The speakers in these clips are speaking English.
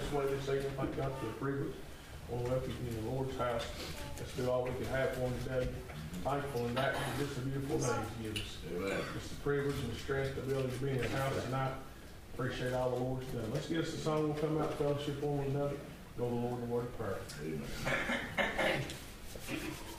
everybody's made out this way this evening. Thank God for the privilege. Want to welcome you in the Lord's house. Let's do all we can have for Him today. Thankful and that for just a beautiful day He gives us. Amen. Just the privilege and the strength to be able to be in the house tonight. Appreciate all the Lord's done. Let's get us a song. We'll come out fellowship one another. Go to the Lord in word of prayer. Dread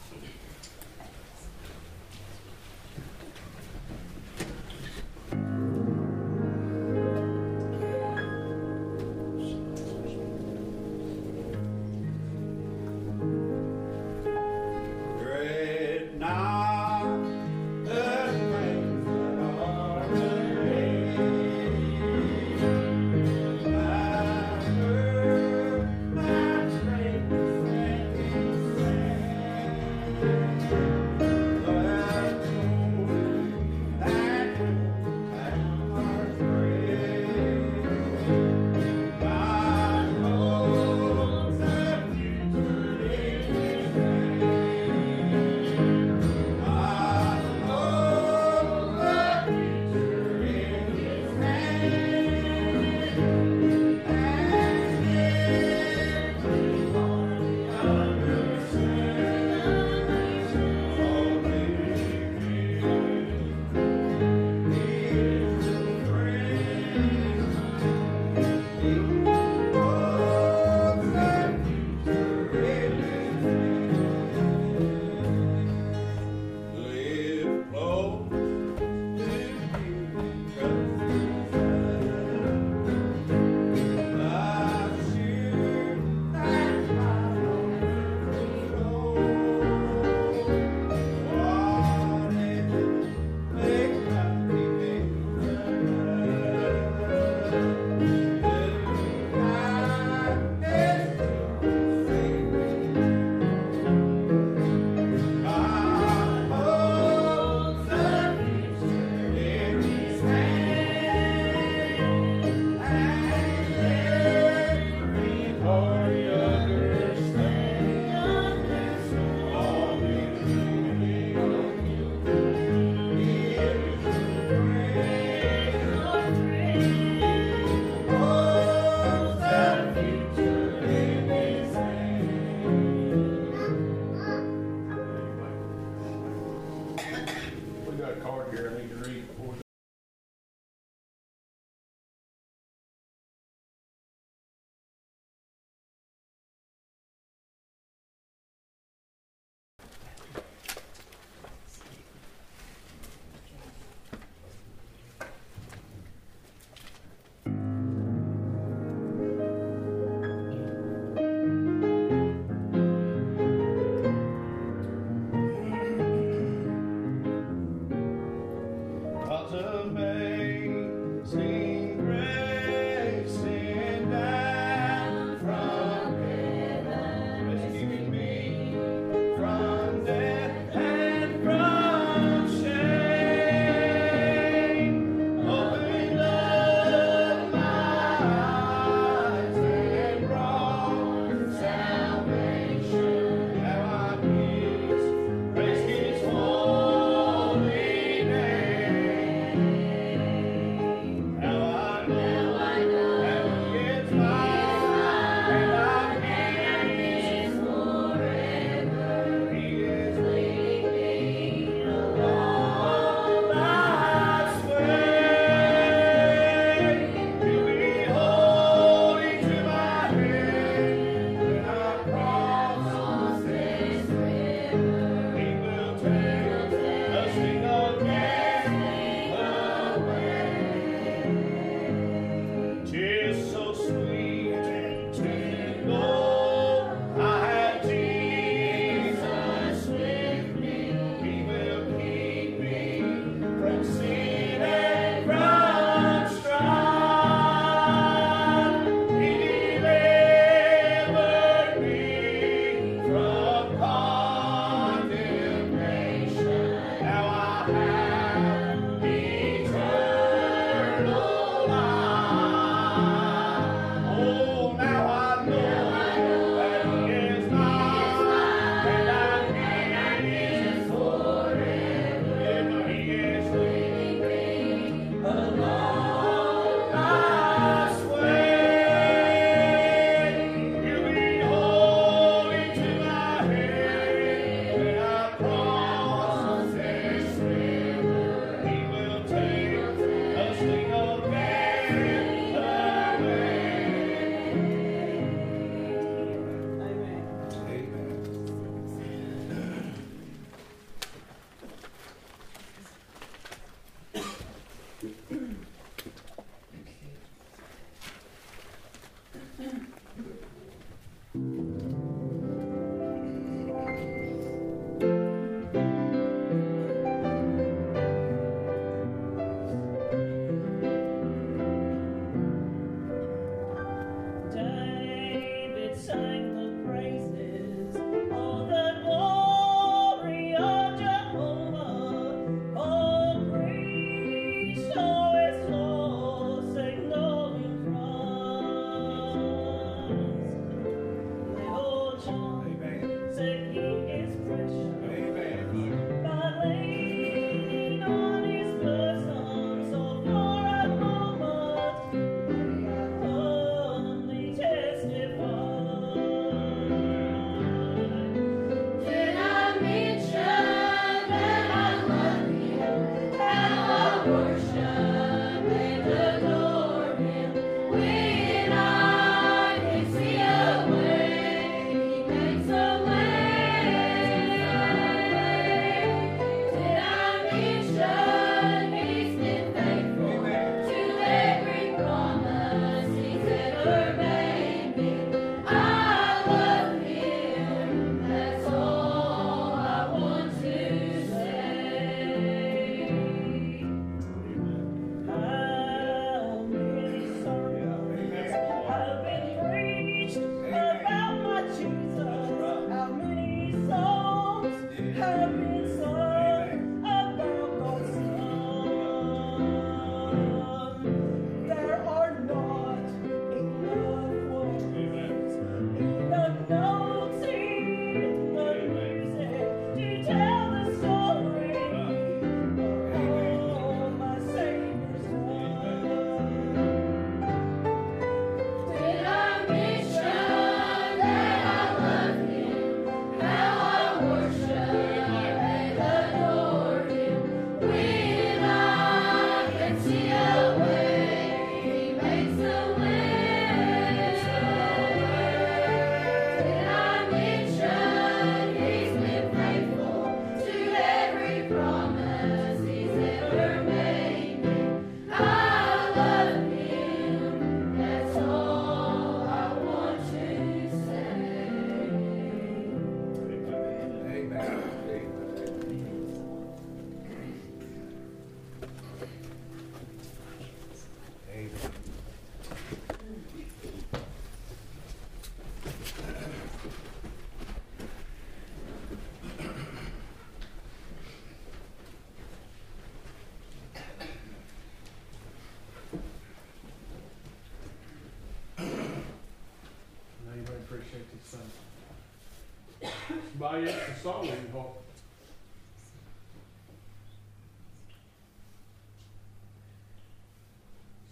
Baie Saling hope,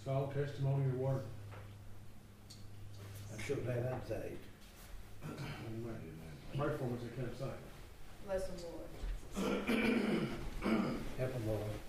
Solid testimony of word. I should have glad I'm saved. Pray for us can't say. Bless the Lord. Help them, Lord.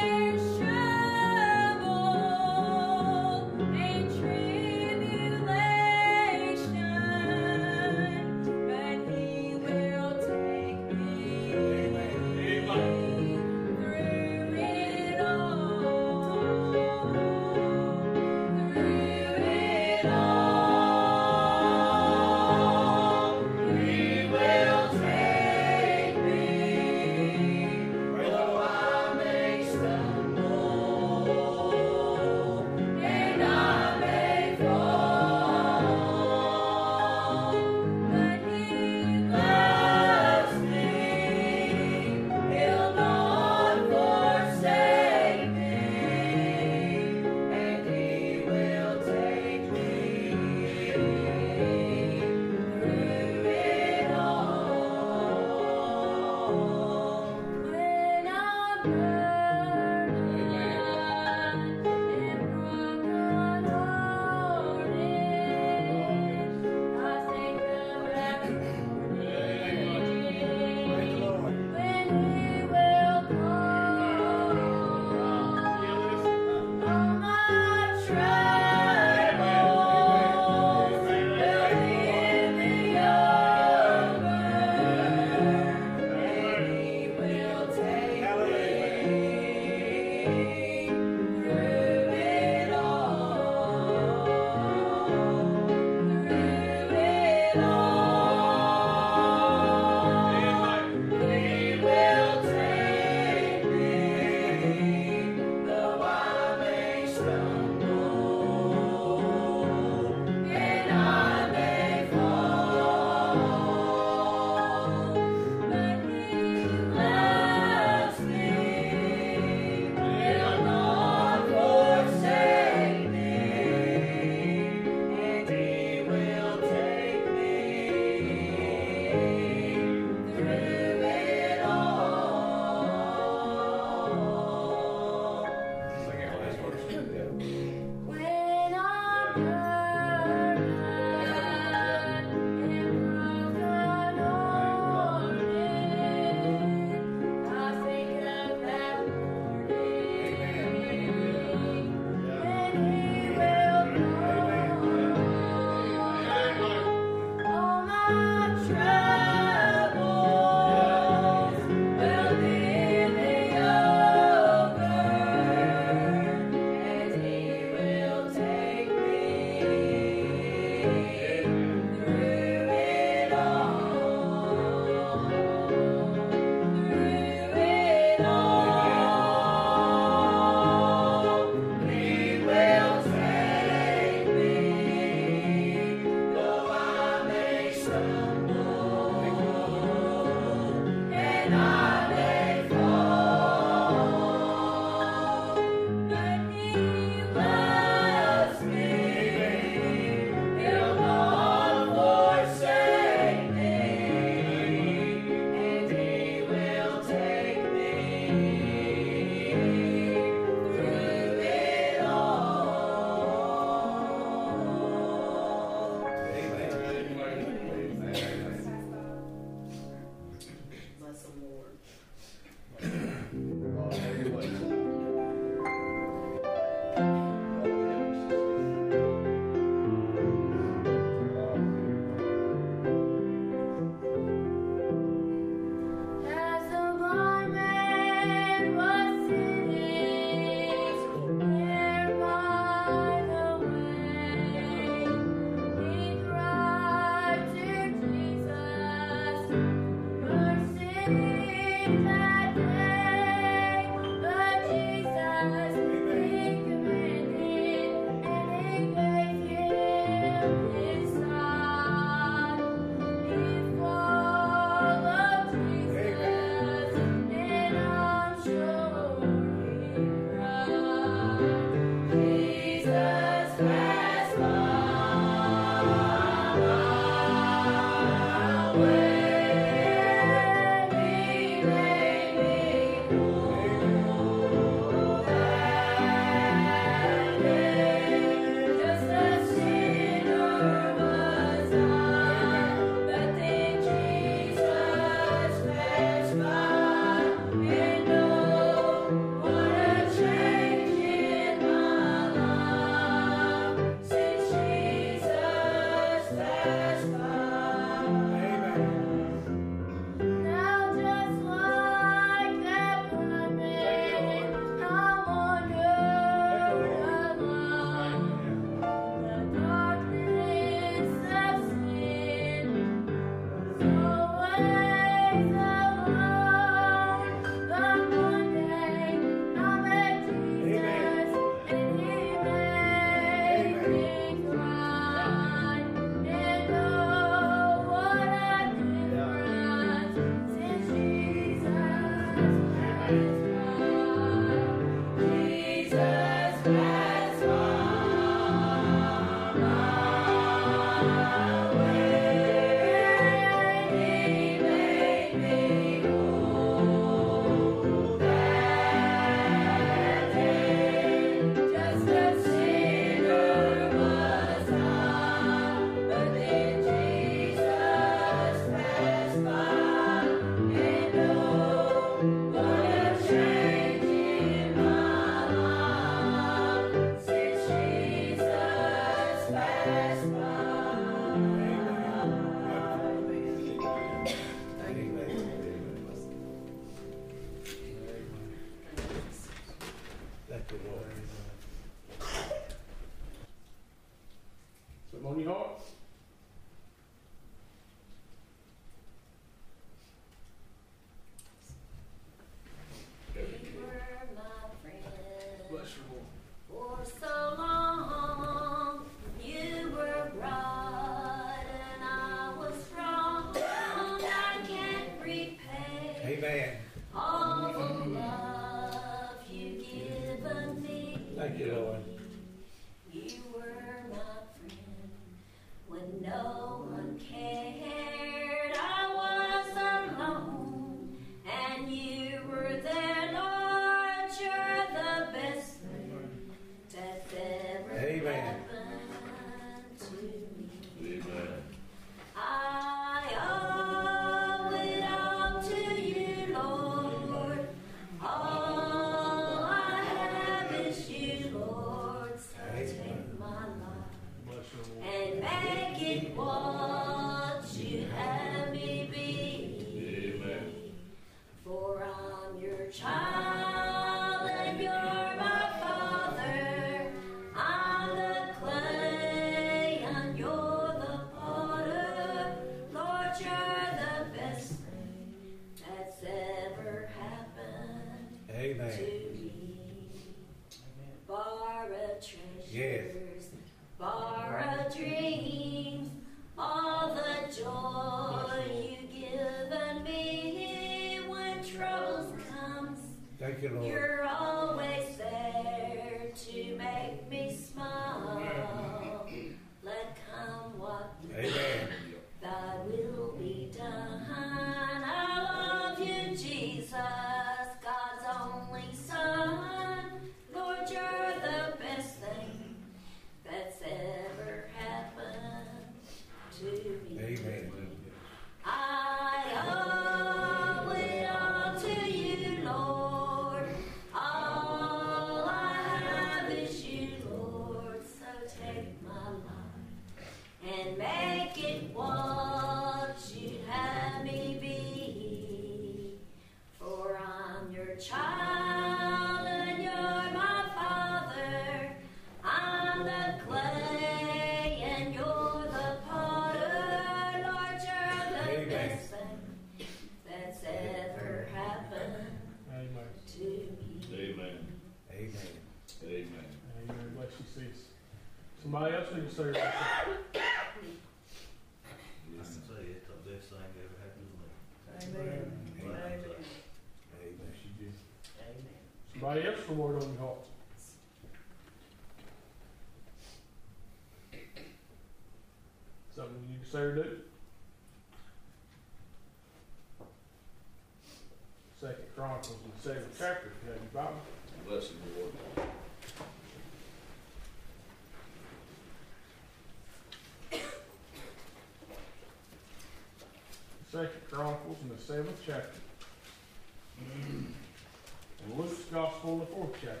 Chapter.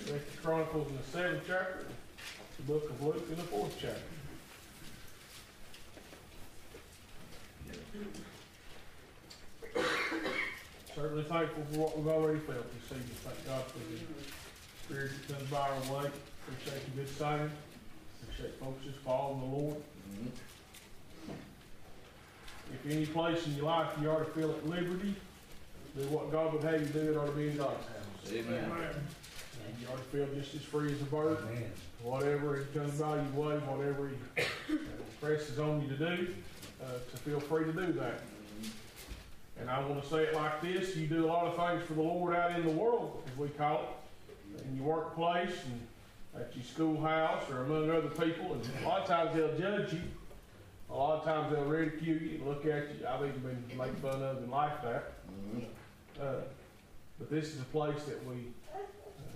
Second Chronicles in the seventh chapter, the book of Luke in the fourth chapter. Certainly thankful for what we've already felt this evening. Thank God for the spirit that comes by our way. Appreciate the good singing. Appreciate folks just following the Lord. If any place in your life you ought to feel at liberty, do what God would have you do, it ought to be in God's house. Amen. And you ought to feel just as free as a bird. Amen. Whatever it comes by your way, whatever he uh, presses on you to do, uh, to feel free to do that. And I want to say it like this, you do a lot of things for the Lord out in the world, as we call it, in your workplace and at your schoolhouse or among other people, and a lot of times they'll judge you. A lot of times they'll ridicule you and look at you. I've even been made fun of and laughed at. Uh, but this is a place that we uh,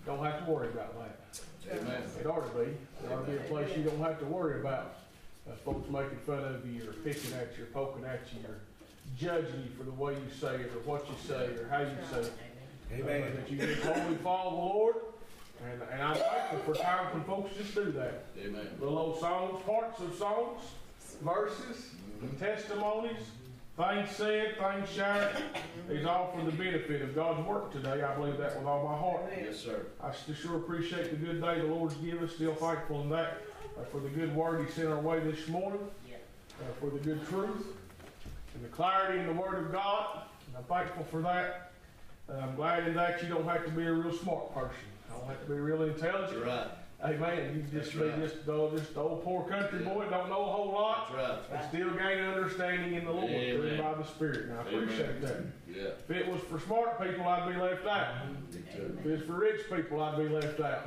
don't have to worry about that. Amen. It ought to be. It ought to be a place you don't have to worry about uh, folks making fun of you or picking at you or poking at you or judging you for the way you say it or what you say or how you say it. Uh, that you just totally follow the Lord. And, and I'm thankful for times when folks just do that. Amen. Little old songs, parts of songs, verses, testimonies, things said, things shared, is all for the benefit of God's work today. I believe that with all my heart. Yes, sir. I still sure appreciate the good day the Lord's given us. Still thankful in that uh, for the good word He sent our way this morning, uh, for the good truth and the clarity in the Word of God. And I'm thankful for that. Uh, I'm glad in that you don't have to be a real smart person. I don't have to be real intelligent. That's right. Amen. You just That's be right. just, uh, just the old poor country boy, don't know a whole lot, That's right. but still gain understanding in the Lord through by the Spirit. And I appreciate that. Yeah. If it was for smart people, I'd be left out. Me too. If it's for rich people, I'd be left out.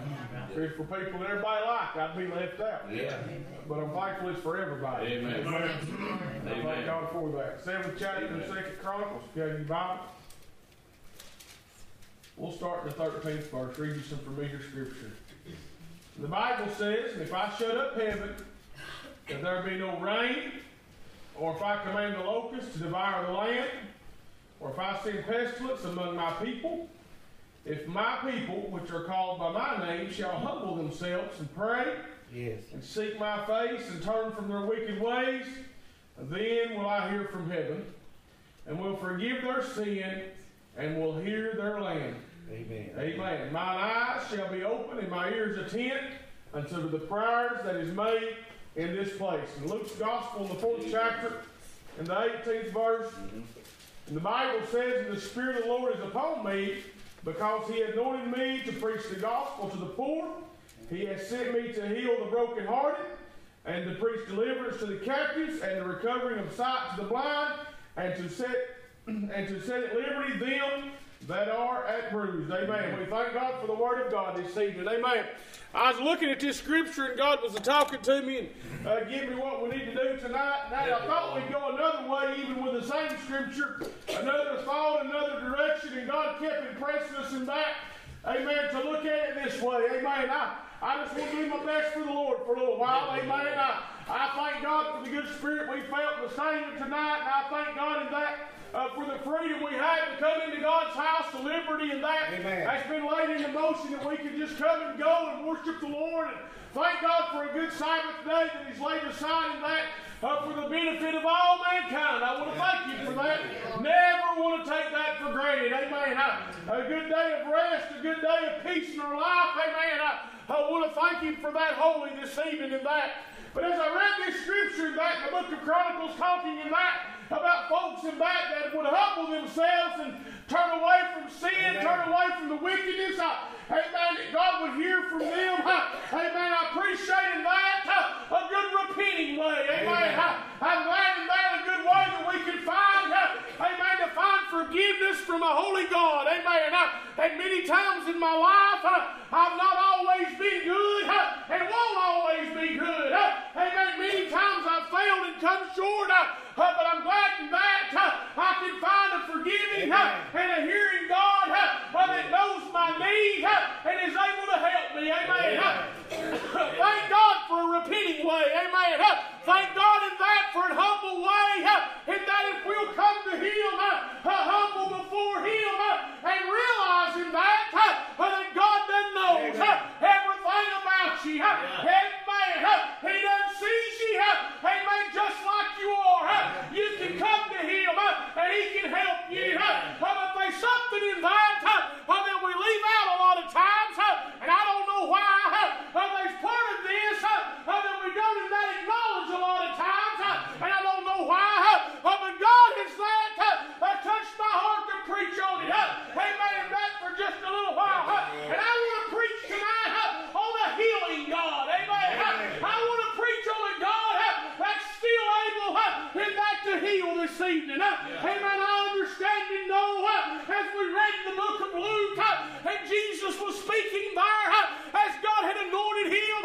If it's for people that everybody like, I'd be left out. Yeah. But I'm thankful it's for everybody. Amen. I thank God for that. Seventh chapter, Amen. Second Chronicles. If you have your Bible. We'll start in the thirteenth verse. Read you some familiar scripture. The Bible says, "If I shut up heaven, that there be no rain, or if I command the locusts to devour the land, or if I send pestilence among my people, if my people, which are called by my name, shall humble themselves and pray." Yes. and seek my face and turn from their wicked ways, then will I hear from heaven and will forgive their sin and will hear their land. Amen. Amen. Mine eyes shall be open and my ears attent unto the prayers that is made in this place. In Luke's Gospel, in the fourth chapter, in the 18th verse, mm-hmm. and the Bible says, And the Spirit of the Lord is upon me, because he anointed me to preach the gospel to the poor. He has sent me to heal the brokenhearted, and to preach deliverance to the captives, and the recovering of sight to the blind, and to set and to set at liberty them that are at bruised. Amen. We thank God for the word of God this evening. Amen. I was looking at this scripture and God was talking to me and uh, give me what we need to do tonight. Now, I thought we'd go another way, even with the same scripture, another thought, another direction, and God kept impressing us in that. Amen. To look at it this way. Amen. I, I just want to do my best for the Lord for a little while. Amen. I, I thank God for the good spirit we felt the singing tonight, and I thank God in that uh, for the freedom we have to come into God's house, the liberty and that Amen. that's been laid into motion that we can just come and go and worship the Lord. And thank God for a good Sabbath day that He's laid aside in that uh, for the benefit of all mankind. I want to thank you for that. Never want to take that for granted. Amen. A good day of rest, a good day of peace in our life. Amen. I, I want to thank Him for that holy this evening and that. But as I read this scripture in that in the book of Chronicles talking in that about folks in that that would humble themselves and turn away from sin, turn away from the wickedness, I, amen, that God would hear from them. I, amen. I appreciate in that uh, a good repenting way. Amen. I, I'm glad in that a good way that we can find, uh, amen, to find forgiveness from a holy God. Amen. I, and many times in my life, uh, I've not always been good uh, and won't always be good. Uh, amen. Many times I've failed and come short, uh, uh, but I'm glad in that uh, I can find a forgiving uh, and a hearing God uh, that knows my need uh, and is able to help me. Amen. Thank God for a repenting way. Amen. Thank God in that for an humble way. In that if we'll come to Him, humble before Him, and realize in that that God does knows about you. Uh, Amen. He done sees you. Uh, amen. Just like you are. You can come to Him uh, and He can help you. Uh, uh, but there's something in that uh, that we leave out a lot of times, and I don't know why. There's part of this that we don't that acknowledge a lot of times, and I don't know why. But God has that uh, touched my heart to preach on it. Uh, amen. That for just a little while. And I want to preach tonight on a healing God. Amen. Uh, I want to preach on a God that's still able in that to heal this evening. Uh, Amen. I understand and know uh, as we read in the book of Luke, and Jesus was speaking there as God had anointed him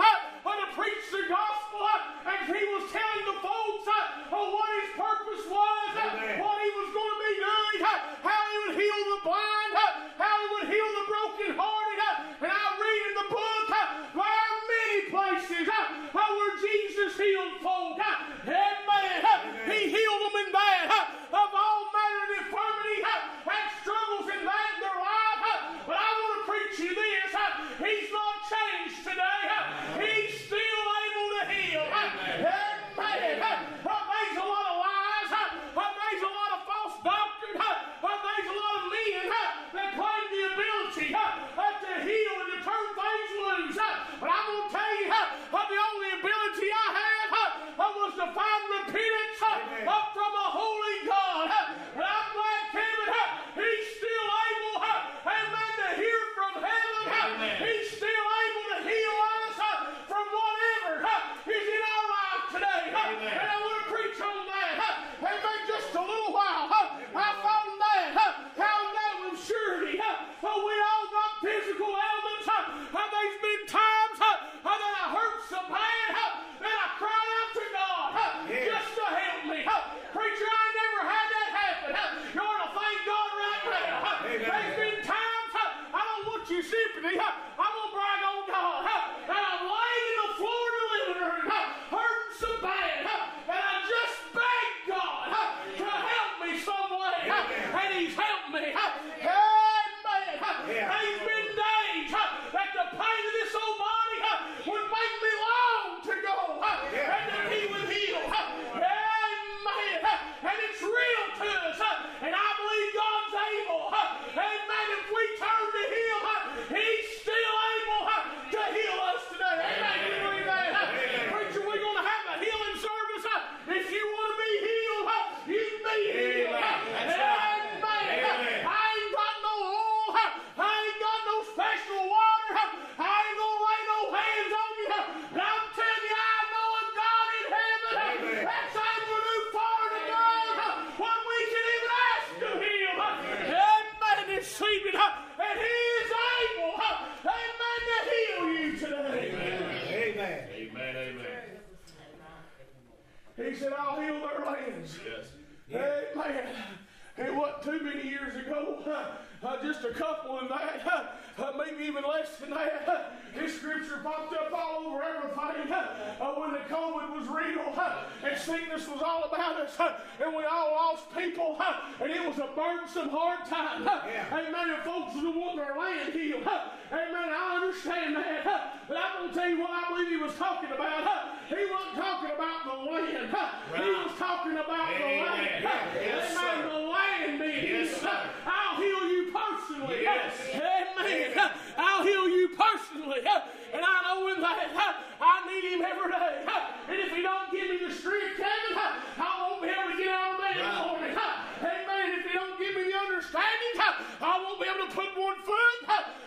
to preach the gospel, and he was telling the folks what his purpose was, Amen. what he was going to be doing, how he would heal the blind, how he would heal the brokenhearted. And I read in the book, there many places where Jesus healed folk. Amen. He healed them in that of all manner of infirmity and struggles in that in their life. But I want to preach you this. He's not changed today. He's still able to heal. Amen. There's a lot of lies. There's a lot of false doctrine. There's a lot of men. Uh, this scripture popped up all over everything uh, when the COVID was real and sickness was all about us and we all lost people and it was a burdensome, hard time. Uh, Amen. And folks was wanting their land healed. Amen. I understand that. But I'm going to tell you what I believe he was talking about. He wasn't talking about the land. Uh, He was talking about the land. Uh, Yes, Amen. sir. The land means Yes, sir. I'll heal you personally. Yes. Amen. I'll heal you personally. And I know Him that I need him every day. And if he don't give me the strength, Kevin, I won't be able to get out of bed in the morning. Amen. If he don't give me the understanding, I won't be able to put one foot,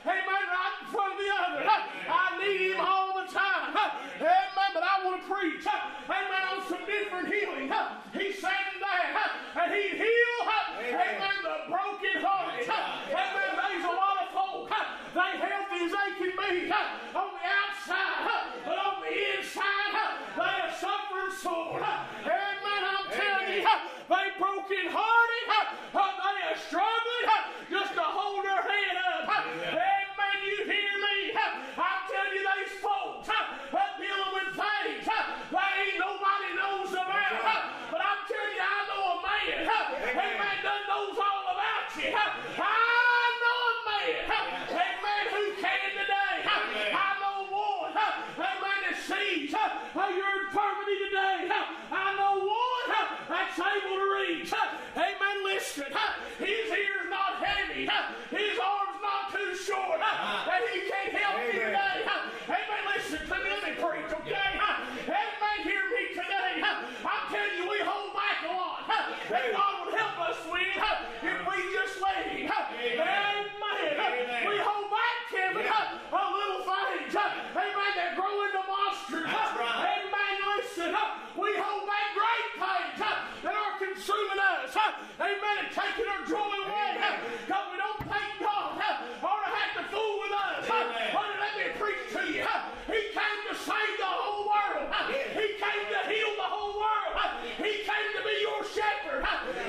amen, right in front of the other. I need him all the time. Amen. But I want to preach, amen, on some different healing. He's saying that, and he heal, amen, the broken heart. Amen. There's a lot of they healthy as they can be on the outside, but on the inside, they are suffering sore. Amen. I'm telling you, they broken hearted, they are struggling just to hold their head up. Amen. You hear me? I'm telling you, these folks are dealing with things that ain't nobody knows about. But I'm telling you, I know a man, amen, that knows all about you. I know a man, amen, who can today. I know one, amen, that sees your infirmity today. I know one that's able to reach. Amen. Listen, his ear's not heavy, his arm's not too short, ah. that he can't help you Amen. today. Amen. Listen to me, let me preach, okay? Amen. Hear me today. I'm telling you, we hold back a lot. That God would help us with if we just let him. Amen. We hold back, Kevin, a little things. Amen. That grow into monsters. That's right. Amen. Listen, we hold back great things that are consuming us. Amen. And taking our joy away. Because we don't thank God or to have to fool with us. Amen. But let me preach to you. He came to save the whole world. He came to heal the whole world. He came to be your shepherd.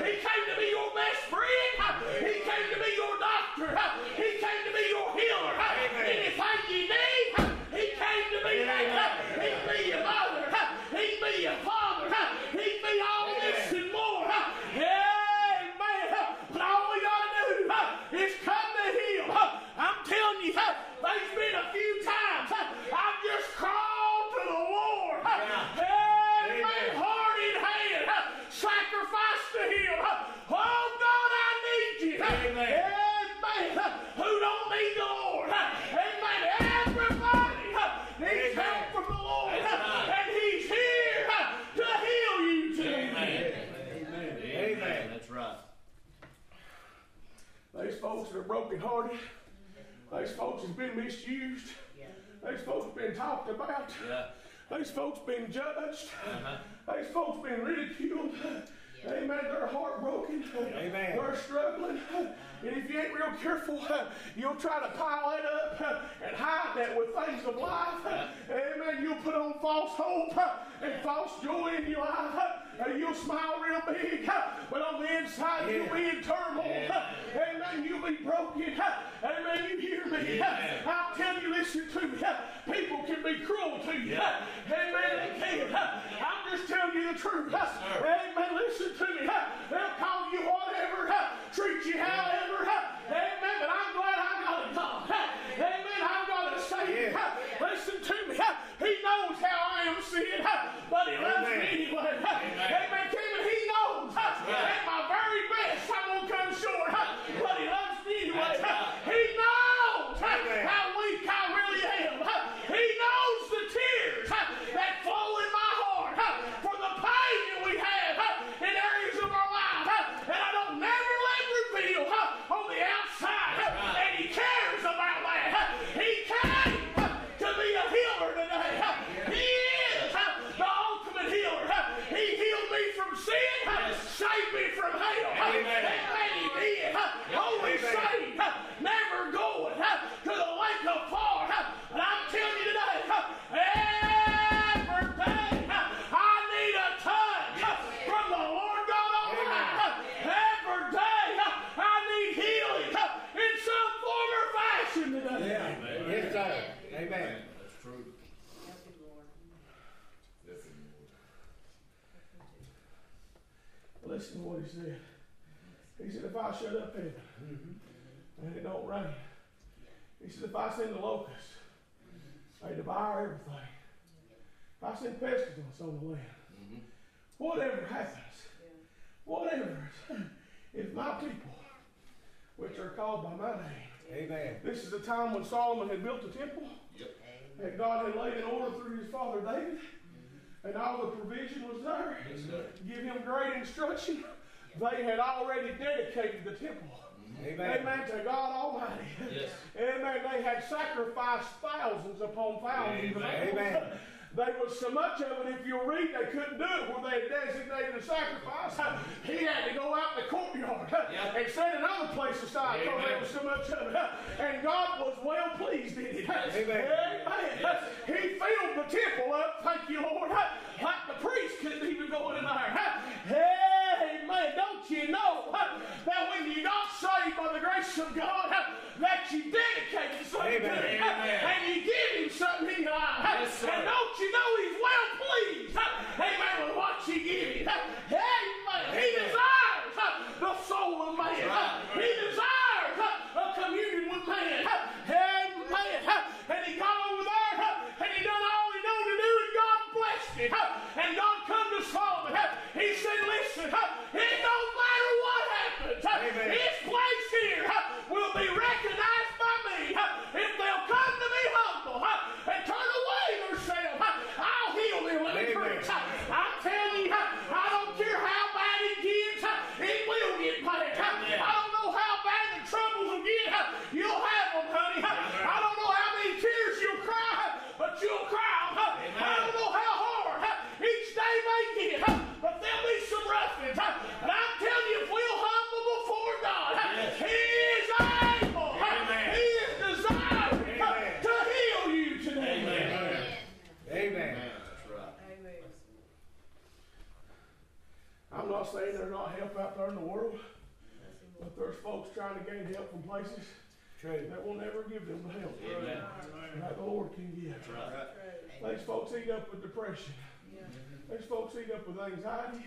He came to be your best friend. He came to be your doctor. He came to be your healer. Anything you need, he came to be that. He'd be your mother. He'd be your father. He'd be all this and more. Amen. But all we gotta do is come to him. I'm telling you, there's been a few times I've just crawled to the Lord. Amen. Heart in hand, sacrifice to him. Oh God, I need you. Amen. Amen. Who don't need the Lord? Amen. Everybody needs help from the Lord. That's right. And He's here to heal you today. Amen. Amen. That's right. These folks that are brokenhearted, these folks has been misused, these folks been talked about, Yeah. these folks been judged, Uh-huh. these folks been ridiculed. Amen. They're heartbroken. Amen. They're struggling. And if you ain't real careful, you'll try to pile it up and hide that with things of life. Amen. You'll put on false hope and false joy in your life. And you'll smile real big. But on the inside, you'll be in turmoil. Amen. You'll be broken. Amen. You hear me? I'm telling you, listen to me. People can be cruel to you. Amen. They can. I'm just telling you the truth. Amen. Listen to me. They'll call you whatever, treat you however. Amen. But I'm glad I got a God. Amen. I've got a Savior. Listen to me. He knows how I am sin, but He loves me anyway. Amen. Kevin, He knows at my very best I'm going to come short, but He loves me anyway. That's right. He knows Amen. how weak I really am. He knows the tears that flow in my heart for the pain that we have in areas listen to what he said. He said, if I shut up heaven and it don't rain, he said, if I send the locusts, they devour everything. If I send pestilence on the land, Mhm. whatever happens, whatever, if my people, which are called by my name, Amen. this is the time when Solomon had built the temple, Yep. and God had laid in order through his father David, and all the provision was there. Yes. Give him great instruction. They had already dedicated the temple. Amen. Amen to God Almighty. Yes. Amen. They had sacrificed thousands upon thousands. Amen. Amen. There was so much of it, if you read, they couldn't do it where they had designated a sacrifice. He had to go out in the courtyard Yeah. and set another place aside because there was so much of it. And God was well pleased in it. Amen. Amen. He filled the temple up, thank you, Lord, like the priest couldn't even go in there. Amen. Don't you know that when you got saved by the grace of God, that you dedicated something to Him Amen. and you give Him something in your life. Yes, and don't you know He's well pleased, amen, with what you give Him. Amen. He Amen. desires the soul of man. right. He desires a communion with man. Amen. And he got over there and he done all he knew to do and God blessed it. And God come to Solomon. He said, listen, it don't matter what happens. Amen. This place here will be recognized by me. If they'll come to me humble and turn away themselves, I'll heal them. Let me Amen. preach. I'm telling you, I don't care how bad it gets, it will get bad. I don't know how bad the troubles will get. You'll have them, honey. I don't know how many tears you'll cry, but you'll cry. I don't know how hard each day may get, but there'll be some roughings. But I'm telling you, if we'll humble before God, He is able. Amen. He is desiring Amen. to heal you today. Amen. Amen. That's right. Amen. I'm not saying there's not help out there in the world, but there's folks trying to gain help from places True. that will never give them the help Amen. that the Lord can give. That's right. Praise. These folks eat up with depression. Yeah. These folks eat up with anxiety.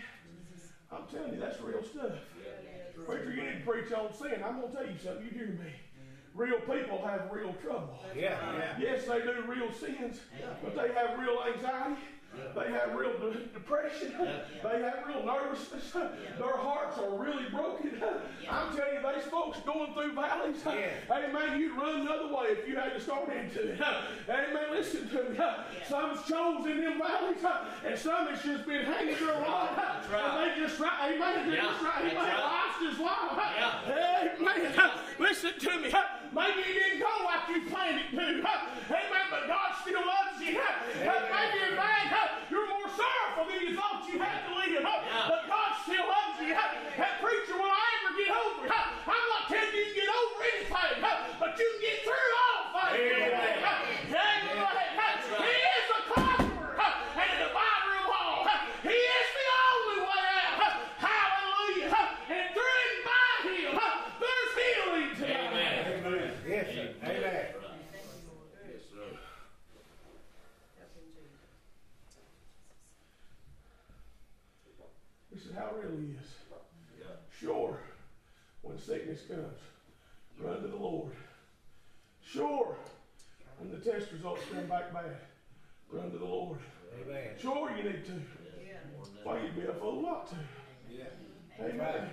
I'm telling you, that's real stuff. Yeah. Preacher, you need to preach on sin. I'm going to tell you something. You hear me. Mm-hmm. Real people have real trouble. Yeah. Yeah. Yes, they do real sins, but they have real anxiety. They have real de- depression. They have real nervousness. Their hearts are really broken. I'm telling you, these folks going through valleys. Hey man, You'd run another way if you had to start into it. Hey man, Listen to me. Some's chose in them valleys, and some has just been hanging their right. And they just right. Amen. They Yeah, just right. Amen. right. Life's life. Yeah. Amen. Listen to me. Maybe you didn't go like you planned it to. Amen. But God still loves you. Maybe in fact, you're more sorrowful than you thought you had to live. But God still loves you. That preacher, will I ever get over it? I'm not telling you you can get over anything, but you can get through all things. Amen. Amen. He is a conqueror and a divider of all. He is the only way out. Hallelujah. And through and by him, there's healing today. Amen. Amen. Yes, sir. Amen. Right. Yes, sir. Help him, Jesus. This is how real he is. Yeah. Sure, when sickness comes, run to the Lord. Sure, when the test results come back bad, run to the Lord. Amen. Sure, you need to. Yeah. Why you'd be a fool not to. Yeah. Amen.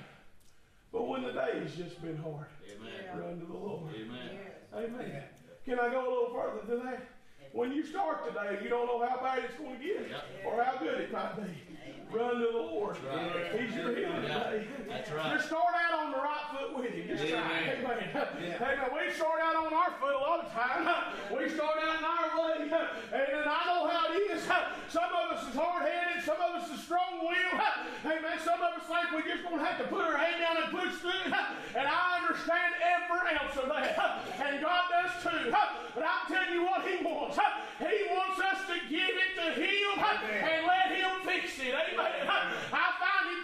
But when the day's just been hard, Amen. run to the Lord. Amen. Amen. Can I go a little further than that? When you start today, you don't know how bad it's going to get or how good it might be. Run to the Lord. right. He's your healer Yeah. That's right. Just start out on the right foot with him. Just try. Amen. Amen. Amen. We start out on our foot a lot of time. We start out in our way. And I know how it is. Some of us is hard-headed. Some of us is strong-willed. Amen. Some of us think we're just going to have to put our head down and push through. And I understand every ounce of that. And God does too. But I'm telling you what he wants. He wants us to give it to him and let him fix it. Amen. Amen. I find he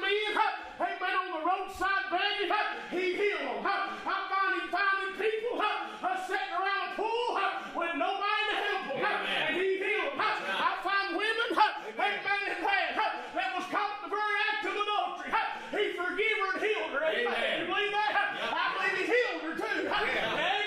men, amen, on the roadside. He healed them. I find people. Sitting around a pool with nobody to help them. And he healed them. I find women, amen, that was caught in very adultery. He her and her. You believe that? I believe he healed her too.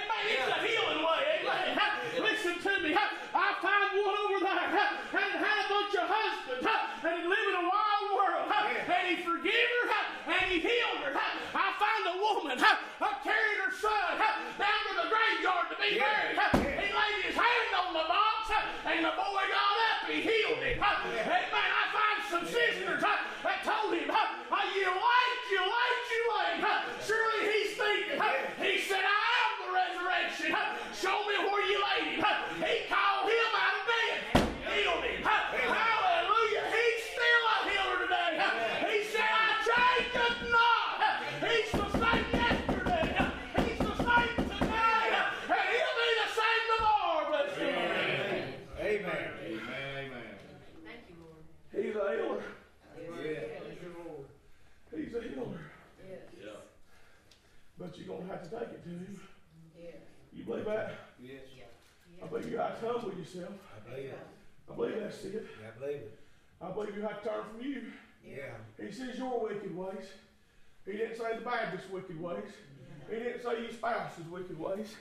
Ways.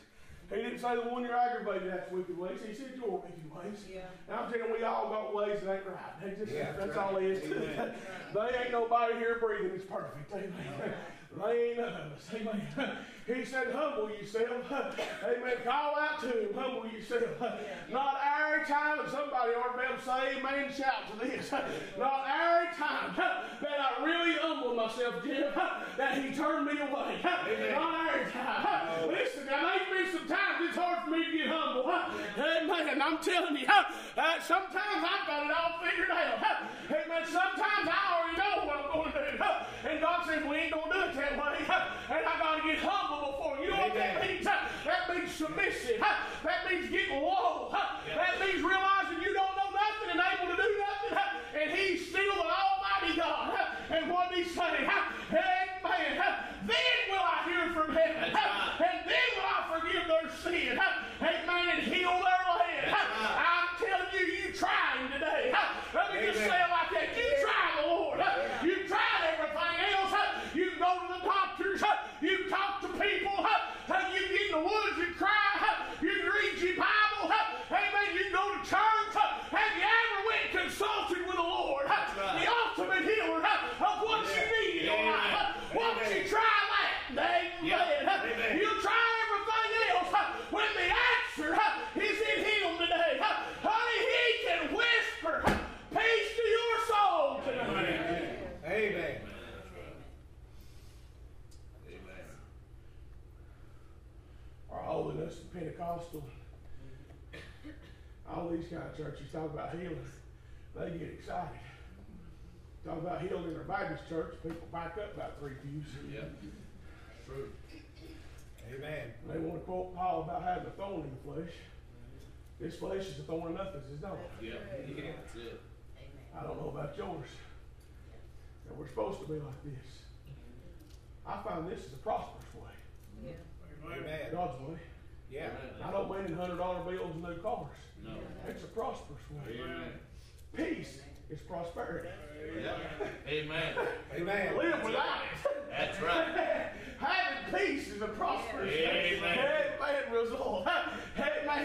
He didn't say the one you're aggravated at's wicked ways. He said your wicked ways. Yeah. And I'm telling you, we all got ways that ain't right. They just, Yeah, that's right. all it is. Amen. they ain't nobody here breathing is perfect. Amen. They ain't none of us. Amen. He said, humble yourself. Amen. Call out to him. Humble yourself. Not every time that somebody ought to be able to say amen shout to this. Not every time that I really humbled myself, Jim, that he turned me away. Not every time. Listen, now there's been some times it's hard for me to get humble. Amen. I'm telling you, uh, sometimes I've got it all figured out. Amen. Sometimes I already know what I'm going to do. And God says, we ain't going to do it that way. And I got to get humble before. You know what that means? That means submissive. That means getting low. That means realizing you don't know nothing and able to do nothing. And He's still the Almighty God. And what He's saying, Amen. Then will I hear from heaven. And then will I forgive their sin. Amen. And heal their land. I'm telling you, you try Him today. Let me just Amen. say it like that. You try the Lord. You tried everything else. You go to the doctors. You talk to people. You get in the woods and cry. You can read your Bible. Amen. You can go to church. Have you ever went and consulted with the Lord? The ultimate healer of what you need in your life. Won't you try that? Amen. You try everything else when the answer is in Him today. Honey, He can whisper peace to your soul tonight. Amen. Amen. Our holiness and Pentecostal, all these kind of churches talk about healing. They get excited. Talk about healing in their Baptist church, people back up about three pews. Yeah. True. Amen. They want to quote Paul about having a thorn in the flesh. This flesh is a thorn in nothing, says no. Yeah. That's it. I don't know about yours. And we're supposed to be like this. I find this is a prosperous way. Yeah. Amen. God's way. Yeah. I don't mean in hundred dollar bills and new cars. No. It's a prosperous way. Amen. Peace is prosperity. Yeah. Amen. Amen. Live without it. That's right. Having peace is a prosperous Amen. Amen. Result. Amen.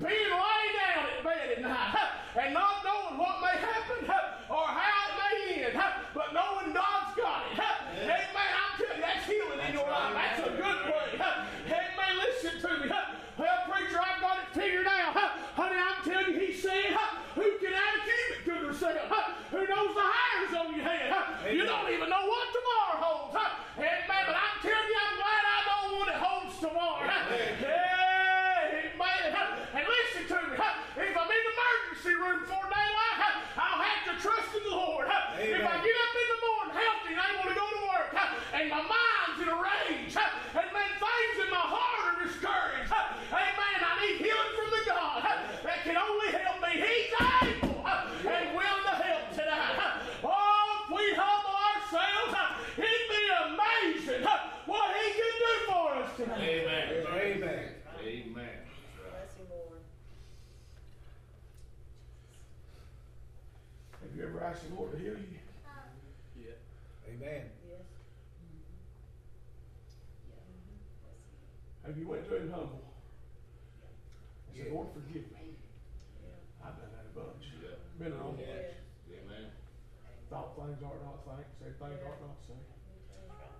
Being laid down at bed at night and not knowing what may happen or how it may end, but knowing God's got it. Amen. I'm telling you, that's healing in your life. That's a good way. Amen. Listen to me. Well, preacher, I've got it figured out. Honey, I'm telling you, he said, who can add a cubit to themselves? Who knows the hairs on your head? You don't even know what tomorrow holds. Amen. But I'm telling you, I'm glad I know what it holds tomorrow. Amen. And listen to me. If I'm in the emergency room for daylight, I'll have to trust in the Lord. If I Amen. get up in the morning healthy and able to go to work, and my mind's in a rage, and man, things in my heart are discouraged, amen, I need healing from the God that can only help me. He's able and willing to help tonight. Oh, if we humble ourselves, it'd be amazing what He can do for us tonight. Amen. Amen. Amen. Bless him, Lord. Have you ever asked the Lord to heal you? Amen. Yes. Have you went to Him humble? And said, Yeah. Lord, forgive me. Yeah. I've done that a bunch. Yeah. Been on a Yeah. bunch. Amen. Thought things ought not think, said things ought not say.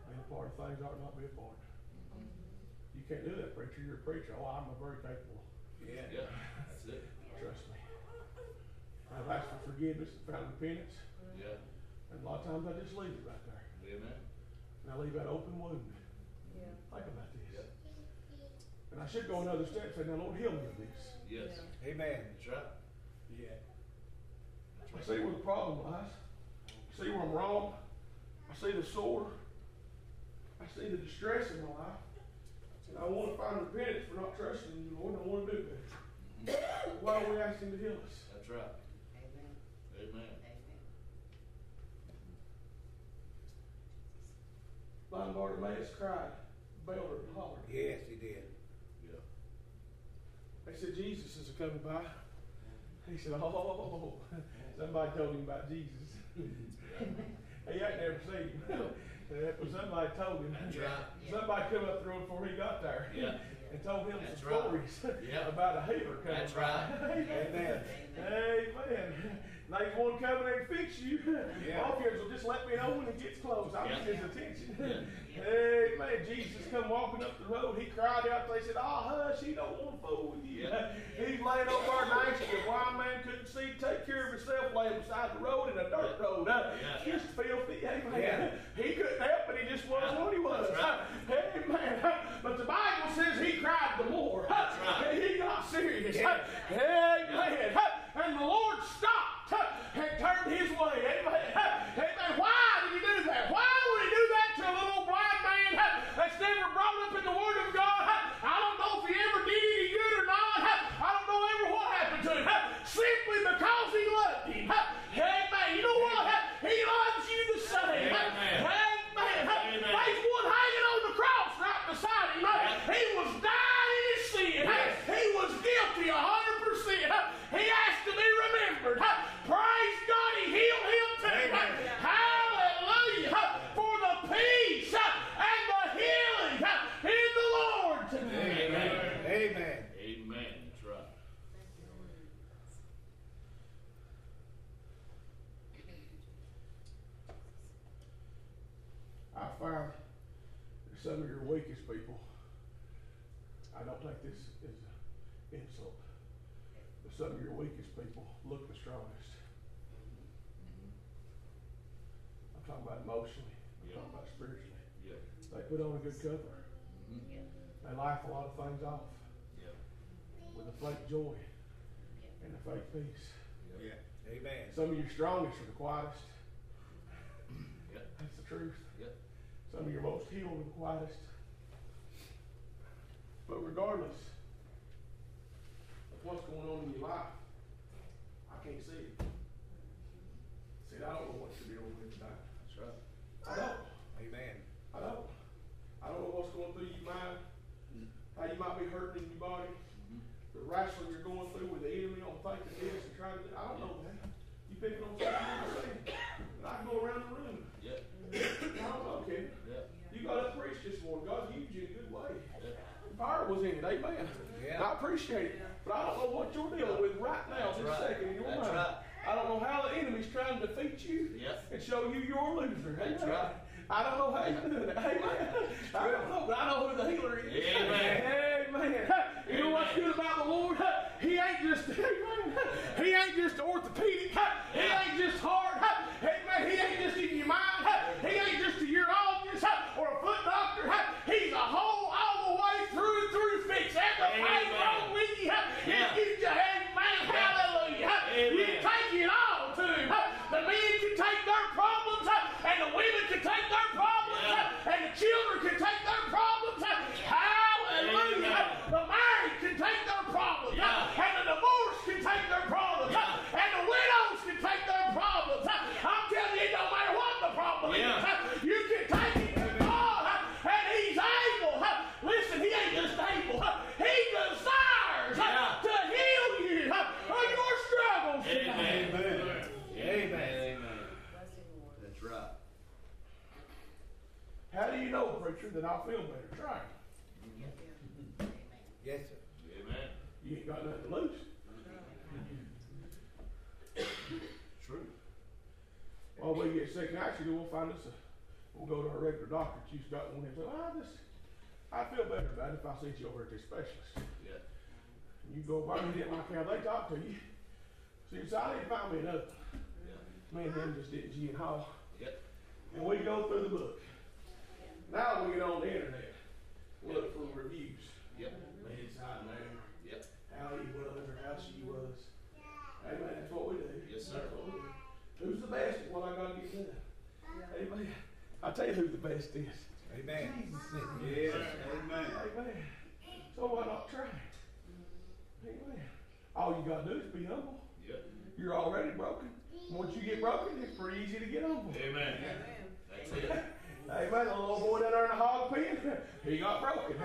Been a part of things ought not be part. You can't do that, preacher. You're a preacher. Oh, I'm a very capable. Yeah. Yeah. That's it. Trust me. I've asked for forgiveness and found repentance. Yeah. And a lot of times I just leave it right there. Amen. And I leave that open wound. Yeah. Think about this. Yeah. And I should go another step and say, now Lord, heal me of this. Yes. Amen. That's right. Yeah. I see where the problem lies. I see where I'm wrong. I see the sore. I see the distress in my life. And I want to find repentance for not trusting you, Lord. and I want to do that. Mm-hmm. Why are we asking to heal us? That's right. Amen. Amen. Amen. Blind Bartimaeus cried, bellowed, and hollered. Yes, he did. Yeah. They said, Jesus is coming by. He said, oh, somebody told him about Jesus. he ain't never seen him. But somebody told him. That's right. Somebody come up the road before he got there. Yeah. And told him That's some right. stories Yeah. about a healer coming That's by. right. Amen. Amen. Now he's one coming in and fix you. Yeah. Hawkins will just let me know when it gets close. I'll Yeah. get his attention. Yeah. man, Jesus come walking up the road. He cried out. They said, "Ah, hush! He don't want to fool with you." Yeah. He's laying over there nice. The blind man couldn't see, take care of himself, laying beside the road in a dirt road. Uh, Yeah. Just filthy. Amen. Yeah. He couldn't help it. He just was what he was. That's right. Amen. But the Bible says he cried the more. That's right. He got serious. Yeah. man. And the Lord stopped and turned his way. Amen. Amen. Why did he do that? Why would he do that to a little blind man that's never brought up in the Word of God? I don't know if he ever did any good or not. I don't know ever what happened to him. Simply because he loved him. Amen. You know what? He loves you the same. Amen. Amen. Amen. There's one hanging on the cross right beside him. He was dying in his sin. He was guilty a hundred percent. He asked to be remembered. Praise God, he healed him too. Amen. Hallelujah. For the peace and the healing in the Lord today. Amen. Amen. Amen. That's right. I found that some of your weakest people, I don't think this is an insult, but some of your weakest people look the strongest. I'm talking about emotionally, I'm Yeah. talking about spiritually. Yeah. They put on a good cover. Mhm. They laugh a lot of things off Yeah. with a fake joy and a fake peace. Yeah. Amen. Some of your strongest are the quietest. Yeah. That's the truth. Yeah. Some of your most healed are the quietest. But regardless of what's going on in your life, I can't see it. See, I don't know what you're dealing with tonight. That's right. I don't. Amen. I don't. I don't know what's going through your mind, how you might be hurting in your body, mm-hmm. the wrestling you're going through with the enemy on thinking this and trying to. I don't know that. You picking on something I'm saying. And I can go around the room. Yeah. I don't know, Ken. Yeah. You got up preached this morning. God used you in a good way. Yeah. Fire was in it, amen. Yeah. I appreciate it. But I don't know what you're dealing with right now, That's this right. second in your That's mind. right. I don't know how the enemy's trying to defeat you Yes. and show you you're a loser. That's Amen. right. I don't know how you're doing it. Amen. I don't know, but I know who the healer is. Amen. Amen. You know what's good about the Lord? He ain't just. He ain't just orthopedic. He ain't just hard. Amen. He ain't just in your mind. He ain't just a urologist or a foot doctor. He's a whole, all the way through and through fix. Everything Amen. wrong with you. He Yeah. gives you, amen. Hallelujah. You Amen. can take it all to him. The men can take their problems, and the women can take their problems, Yeah. and the children can take their problems. Hallelujah. Amen. The married can take their problems, Yeah. and the divorced can take their problems, Yeah. and the widows can take their problems. I'm telling you, it don't matter what the problem Yeah. is. You can take it to God, and He's able. Listen, He ain't just able. He desires Yeah. to heal you of your struggles. Amen. Amen. Amen. Amen. That's right. How do you know, preacher, that I feel better? Try it. Yes, sir. Amen. You ain't got nothing to lose. True. Well, we get sick, and actually, we'll find us a, we'll go to our regular doctor. Got one and say, well, I just, I feel better about it if I sent you over to the specialist. Yeah. And you go by and get like how they talk to you. So you need to find me another. Yeah. Me and him just did G and Hall. Yep. And we go through the book. Now we get on the internet, look for reviews. Yep. Man's hiding there, Yep. how he was or how she was. Amen. That's what we do. Yes, sir. That's what we do. Who's the best at what I gotta get done? Amen. I tell you who the best is. Amen. Jesus. Yes. Amen. Amen. So why not try it? Amen. All you gotta do is be humble. Yep. You're already broken. Once you get broken, it's pretty easy to get humble. Amen. Amen. That's it. Amen. The little boy down there in the hog pen, he got broken.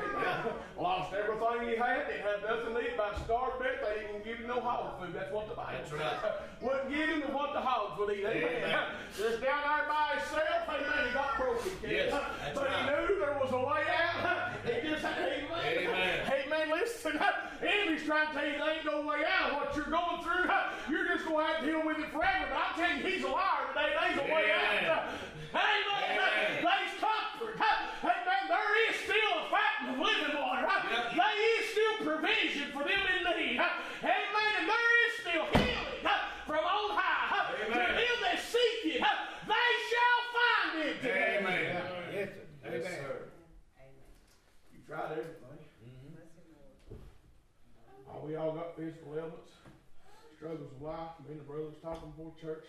Lost everything he had. Didn't have nothing to eat. About starved death. They didn't give him no hog food. That's what the Bible That's says. right. Wouldn't give him what the hogs would eat. Amen. Amen. Just down there by himself. Amen. He got broken. Yes, that's but he knew there was a way out. He just had, amen. Amen. Amen. Listen, enemy's trying to tell you there ain't no way out of what you're going through. You're just going to have to deal with it forever. But I'm telling you, he's a liar today. There's a way Amen. out. Amen. Amen. There's comfort. Amen. There is still a fountain of living water. Yep. There is still provision for them in need. Amen. And there is still healing from on high. To Amen. them that seek it, they shall find it. Amen. Yes, sir. Yes, Amen. You tried everything. Oh, we all got physical ailments, struggles of life. Me and the brothers talking before church.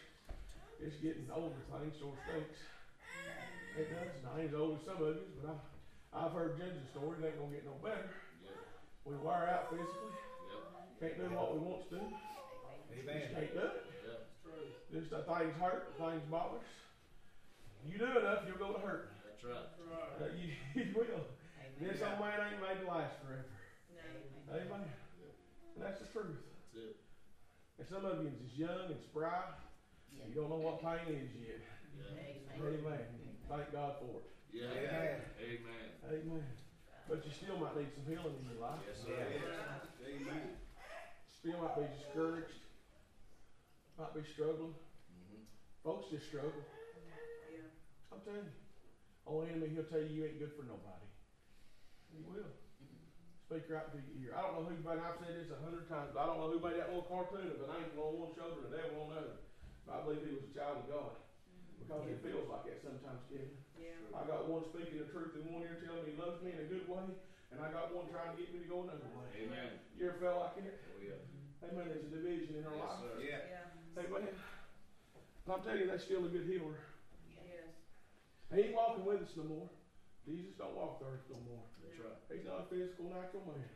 It's getting older things sort of stinks. It does. And I ain't as old as some of you, but I, I've heard Ginger's story. It ain't gonna get no better. Yep. We wear out physically. Yep. Can't do what we want to do. Amen. Just can't do it. Yep. Just uh, things hurt, things bother us. You do enough, you'll go to hurt. That's right. Uh, you, you will. This old man ain't made to last forever. Amen. And that's the truth. That's it. And some of you is just young and spry. You don't know what pain is yet. Yeah. Amen. Thank God for it. Yeah. Amen. Amen. Amen. But you still might need some healing in your life. Yes, sir. Amen. Still might be discouraged. Might be struggling. Mm-hmm. Folks just struggle. I'm telling you. Only enemy, he'll tell you you ain't good for nobody. He will. Speak right to your ear. I don't know who, but I've said this a hundred times, but I don't know who made that little cartoon of an angel on one shoulder and the devil on the other. But I believe he was a child of God. Because it feels like that sometimes, Kevin. I got one speaking the truth in one ear telling me he loves me in a good way, and I got one trying to get me to go another way. Amen. You ever felt like it? Oh, yeah. Amen. There's a division in our Yes, life. sir. Yeah. Amen. But I'm telling you, that's still a good healer. Yes. He ain't walking with us no more. Jesus don't walk the earth no more. That's right. He's not a physical, natural man,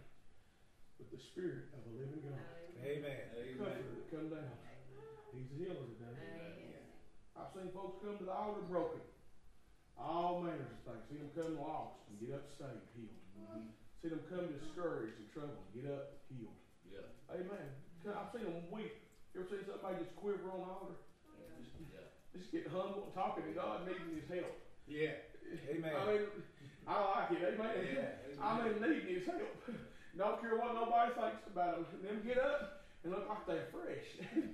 but the spirit of the living God. Amen. Comforter that come down. He's a healer today. I've seen folks come to the altar broken. All manners of things. See them come lost and get up saved, healed. Mm-hmm. See them come discouraged and troubled, get up, healed. Yeah. Amen. I've seen them weep. You ever seen somebody just quiver on the altar? Yeah. Just get humble and talking to God, needing his help. Yeah. Amen. I mean, I like it. Amen. Yeah. I'm in need of his help. Don't care what nobody thinks about them. Them get up look like they're fresh.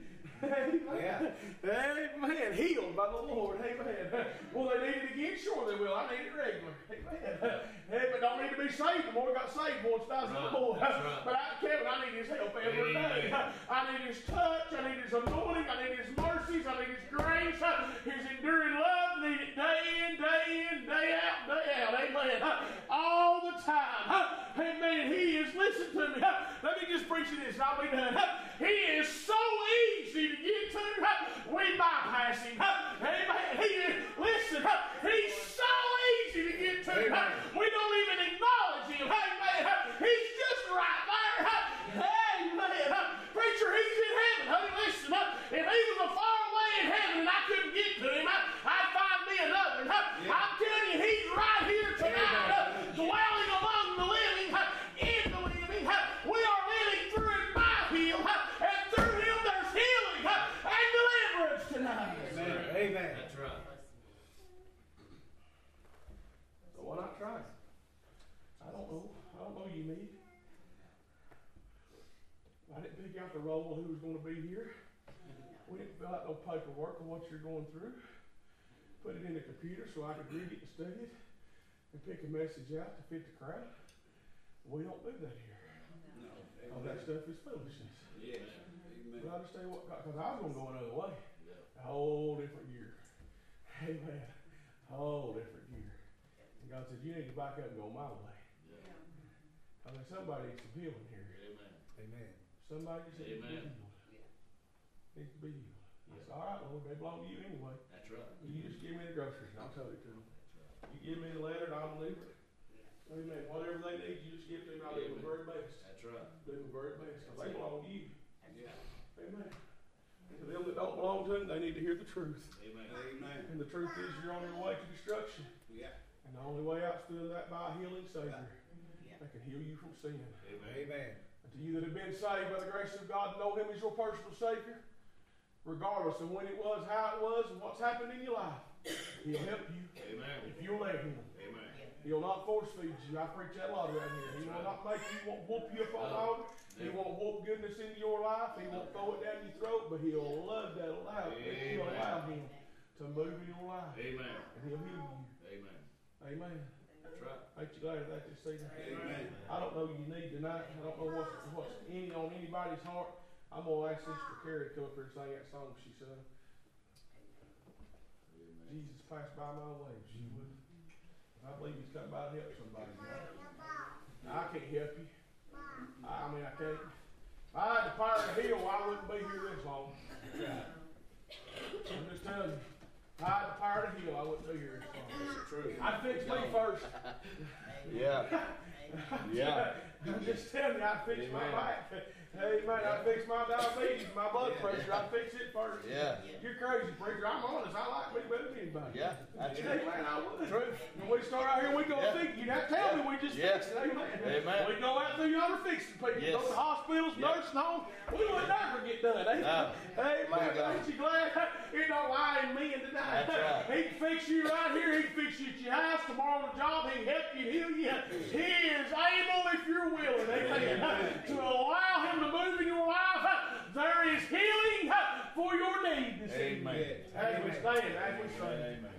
Amen. Oh, yeah. Amen. Healed by the Lord. Amen. Will they need it again? Sure they will. I need it regular. Amen. Hey, but don't need to be saved. The more got saved, the more it's thousand Right. more. That's right. But I, Kevin, I need his help every day. Amen. I need his touch. I need his anointing. I need his mercies. I need his grace. His enduring love. I need it day in, day in, day out, day out. Amen. All the time. Amen. He is, listen to me. Let me just preach you this and I'll be done. He is so easy to get to. We bypass him. Amen. He is, listen, he's so easy to get to. We don't even acknowledge him. Amen. He's just right there. Amen. Preacher, he's in heaven. Honey, listen. If he was a far away in heaven and I couldn't get to him, I'd find me another. I'm telling you, he's right here tonight, dwelling among the living, in the living. We are living through and by him, and through him there's healing and deliverance tonight. Amen. Amen. That's right. So why not try? I don't know. I don't know you need. I didn't pick out the role who was going to be here. We didn't fill out no paperwork on what you're going through. Put it in the computer so I could read it and study it and pick a message out to fit the crowd. We don't do that here. No. All that stuff is foolishness. Yeah. Amen. But I understand what God, because I was going to go another way. Yeah. A whole different year. Amen. A whole different year. And God said, you need to back up and go my way. Yeah. I mean, somebody needs some healing here. Amen. Amen. Somebody just needs to be Amen. healed. Needs to be healed. I said, all right, Lord, they belong to you anyway. That's right. You just give me the groceries and I'll tell it to them. That's right. You give me the letter and I'll deliver it. Amen. Whatever they need, you just give to them. I'll do my very best. That's right. Do my very best. Because they belong to you. Yeah. Amen. And to them that don't belong to them, they need to hear the truth. Amen. Amen. And the truth is you're on your way to destruction. Yeah. And And the only way out's through that by a healing Savior Yeah. that can heal you from sin. Amen. And to you that have been saved by the grace of God, know Him as your personal Savior, regardless of when it was, how it was, and what's happened in your life, He'll help you Amen. if you'll let Him. Amen. He'll not force feed you. I preach that a lot around here. He will not make you won't whoop you up on altar. He won't whoop goodness into your life. He won't throw it down your throat, but he'll love that allow He'll allow him to move in your life. Amen. And he'll heal Amen. you. Amen. That's right. Ain't you glad of that this evening? Amen. I don't know you need tonight. I don't know what's, what's any on anybody's heart. I'm gonna ask Sister Carrie to come up here and sing that song she sung. Jesus passed by my way. She mm-hmm. would. I believe he's come by to help somebody. Now, I can't help you. I mean, I can't. If I had to fire the hill, I wouldn't be here this long. I'm just telling you. If I had to fire the hill, I wouldn't be here this long. That's the truth. I'd fix me first. Yeah. Yeah. I'm just telling you, I fix my Amen. Hey man, I fix my diabetes, my blood pressure. I fix it first. Yeah. You're crazy, preacher. I'm honest. I like me better than anybody. Yeah. That's Hey it. man, I would. Truth. When we start out here, we go Yeah. think. You not tell me we just fix it. Amen. Amen. We go out through yonder fixing people. Yes. Go to hospitals, nursing homes. We would never get done. Amen. No. Hey man, ain't you glad? You know why in me and tonight. That's right. He can fix you right here. He can fix you at your house tomorrow on the job. He can help you, heal you. He is able if you're willing. Amen. to allow him to move in your life. There is healing for your need this evening. Amen. As we stand, as we stand. Amen.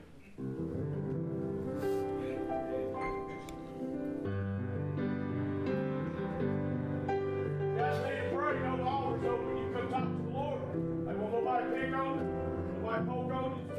Guys, need to pray. You know the altar's open. You come talk to the Lord. They won't nobody pick on you. Nobody poke on you.